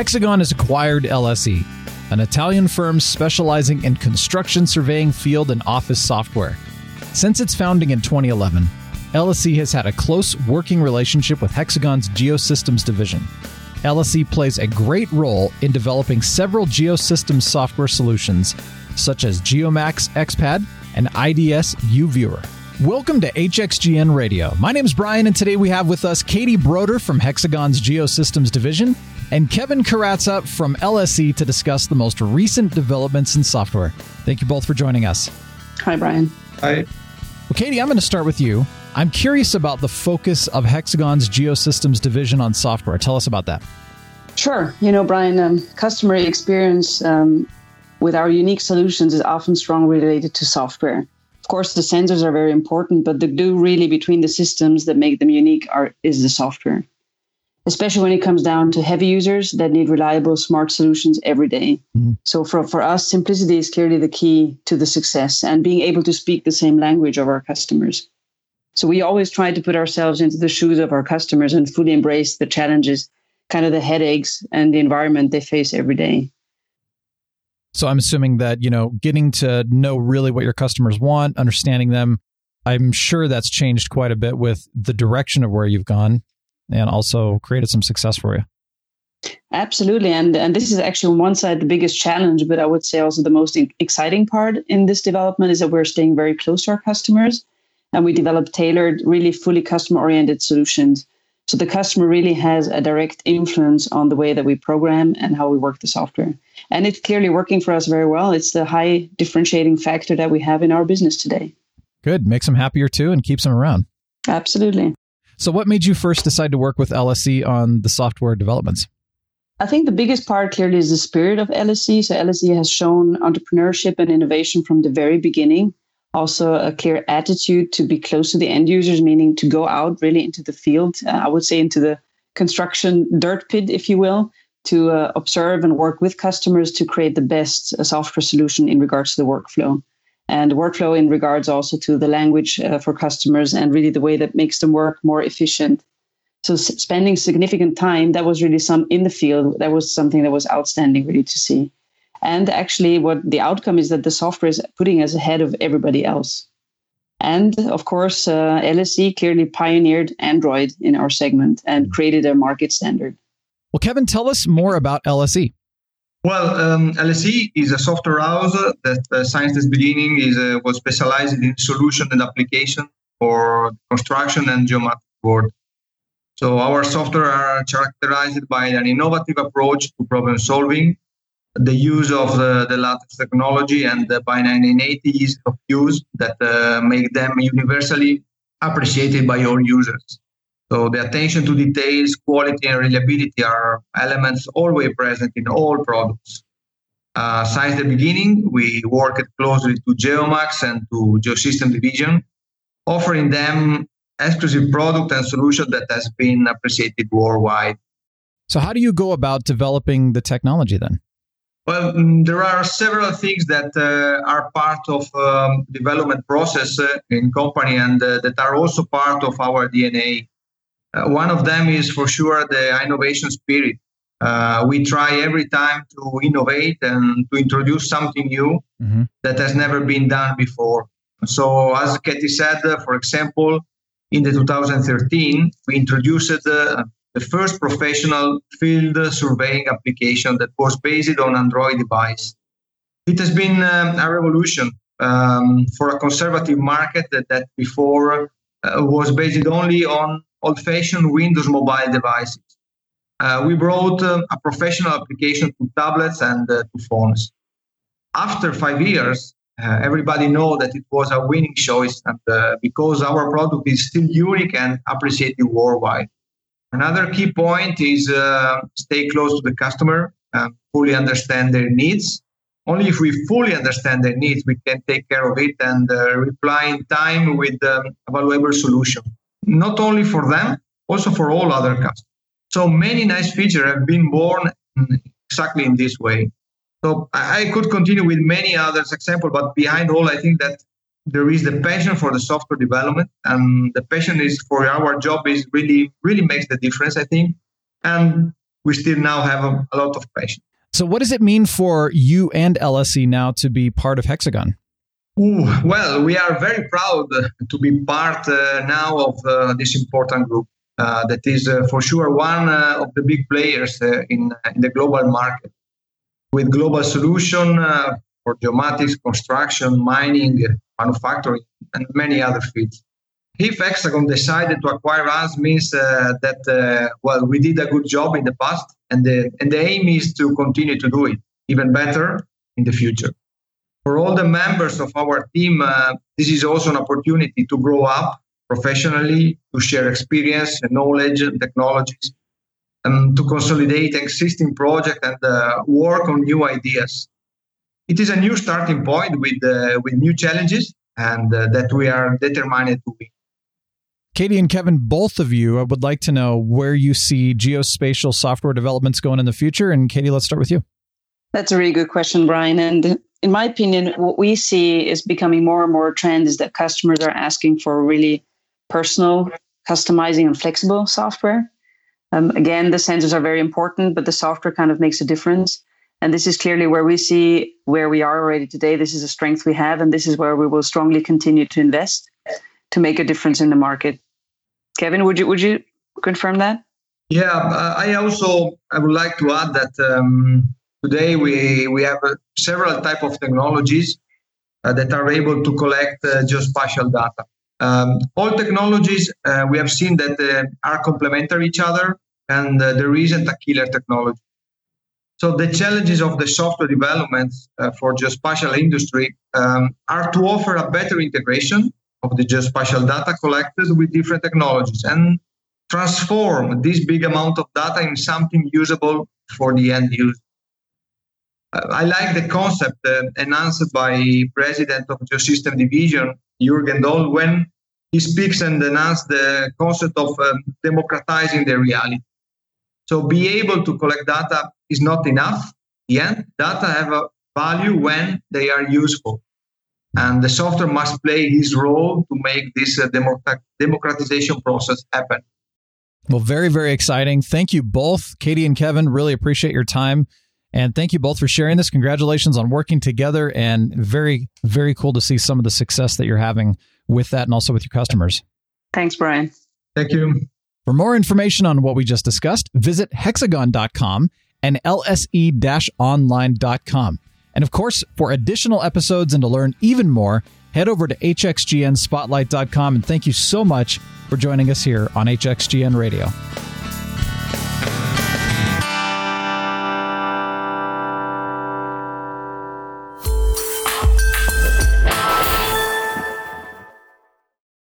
Hexagon has acquired LSE, an Italian firm specializing in construction surveying field and office software. Since its founding in 2011, LSE has had a close working relationship with Hexagon's Geosystems division. LSE plays a great role in developing several geosystems software solutions, such as Geomax XPAD and IDS UViewer. Welcome to HXGN Radio. My name is Brian, and today we have with us Katie Broder from Hexagon's Geosystems division and Kevin Karatza from LSE to discuss the most recent developments in software. Thank you both for joining us. Hi, Brian. Hi. Well, Katie, I'm going to start with you. I'm curious about the focus of Hexagon's Geosystems division on software. Tell us about that. Sure. You know, Brian, um, customer experience um, with our unique solutions is often strongly related to software Of course, the sensors are very important, but the glue really between the systems that make them unique are is the software. Especially when it comes down to heavy users that need reliable, smart solutions every day. Mm-hmm. So for, for us, simplicity is clearly the key to the success and being able to speak the same language of our customers. So we always try to put ourselves into the shoes of our customers and fully embrace the challenges, kind of the headaches and the environment they face every day. So I'm assuming that, you know, getting to know really what your customers want, understanding them, I'm sure that's changed quite a bit with the direction of where you've gone and also created some success for you. Absolutely. And, and this is actually on one side the biggest challenge, but I would say also the most exciting part in this development is that we're staying very close to our customers and we develop tailored, really fully customer oriented solutions. So the customer really has a direct influence on the way that we program and how we work the software. And it's clearly working for us very well. It's the high differentiating factor that we have in our business today. Good. Makes them happier too and keeps them around. Absolutely. So, what made you first decide to work with LSE on the software developments? I think the biggest part clearly is the spirit of LSE. So, LSE has shown entrepreneurship and innovation from the very beginning. Also, a clear attitude to be close to the end users, meaning to go out really into the field. Uh, I would say into the construction dirt pit, if you will, to uh, observe and work with customers to create the best uh, software solution in regards to the workflow and workflow in regards also to the language uh, for customers and really the way that makes them work more efficient. So s- spending significant time that was really some in the field that was something that was outstanding really to see. And actually what the outcome is that the software is putting us ahead of everybody else. And of course uh, lse clearly pioneered android in our segment and created a market standard. Well, Kevin, tell us more about LSE. Well, um, LSE is a software house that uh, since its beginning is uh, was specialized in solution and application for construction and geomatic work. So our software are characterized by an innovative approach to problem solving, the use of the, the latest technology, and by an innate ease of use that uh, make them universally appreciated by all users. So the attention to details, quality, and reliability are elements always present in all products. Uh, since the beginning, we worked closely to Geomax and to Geosystem Division, offering them exclusive product and solution that has been appreciated worldwide. So, how do you go about developing the technology then? Well, mm, there are several things that uh, are part of um, development process uh, in company and uh, that are also part of our DNA. Uh, one of them is for sure the innovation spirit. Uh, we try every time to innovate and to introduce something new mm-hmm. that has never been done before. So, as Katie said, uh, for example, in the 2013, we introduced uh, the first professional field surveying application that was based on Android device. It has been um, a revolution um, for a conservative market that, that before uh, was based only on old-fashioned Windows mobile devices. Uh, we brought uh, a professional application to tablets and uh, to phones. After five years, uh, everybody know that it was a winning choice, and uh, because our product is still unique and appreciated worldwide. Another key point is uh, stay close to the customer, fully understand their needs. Only if we fully understand their needs, we can take care of it and reply in time with um, a valuable solution not only for them, also for all other customers. So many nice features have been born exactly in this way. So I could continue with many others example, but behind all, I think that there is the passion for the software development, and the passion is for our job is really really makes the difference. I think, and we still now have a, a lot of passion. So, what does it mean for you and LSE now to be part of Hexagon? Well, we are very proud to be part uh, now of uh, this important group. Uh, that is uh, for sure one uh, of the big players uh, in, in, the global market with global solution for geomatics, construction, mining, manufacturing, and many other fields. If Hexagon decided to acquire us means that, well, we did a good job in the past, and the, and the aim is to continue to do it even better in the future for all the members of our team, uh, this is also an opportunity to grow up professionally, to share experience and knowledge and technologies, and to consolidate existing projects and uh, work on new ideas. It is a new starting point with, uh, with new challenges and uh, that we are determined to win. Katie and Kevin, both of you, I would like to know where you see geospatial software developments going in the future. And Katie, let's start with you. That's a really good question, Brian. And in my opinion, what we see is becoming more and more a trend is that customers are asking for really personal, customizing, and flexible software. Um, again, the sensors are very important, but the software kind of makes a difference. And this is clearly where we see where we are already today. This is a strength we have, and this is where we will strongly continue to invest to make a difference in the market. Kevin, would you would you confirm that? Yeah, I also I would like to add that um, Today, we, we have uh, several type of technologies uh, that are able to collect uh, geospatial data. Um, all technologies uh, we have seen that uh, are complementary each other, and uh, there isn't a killer technology. So the challenges of the software development for geospatial industry um, are to offer a better integration of the geospatial data collected with different technologies and transform this big amount of data in something usable for the end user. I like the concept uh, announced by President of Geosystem Division, Jürgen Dold, when he speaks and announces the concept of um, democratizing the reality. So be able to collect data is not enough. Yeah, data have a value when they are useful. And the software must play his role to make this uh, democratization process happen. Well, very, very exciting. Thank you both, Katie and Kevin. Really appreciate your time. And thank you both for sharing this. Congratulations on working together and very, very cool to see some of the success that you're having with that and also with your customers. Thanks, Brian. Thank you. For more information on what we just discussed, visit hexagon.com and lse online.com. And of course, for additional episodes and to learn even more, head over to hxgnspotlight.com. And thank you so much for joining us here on HXGN Radio.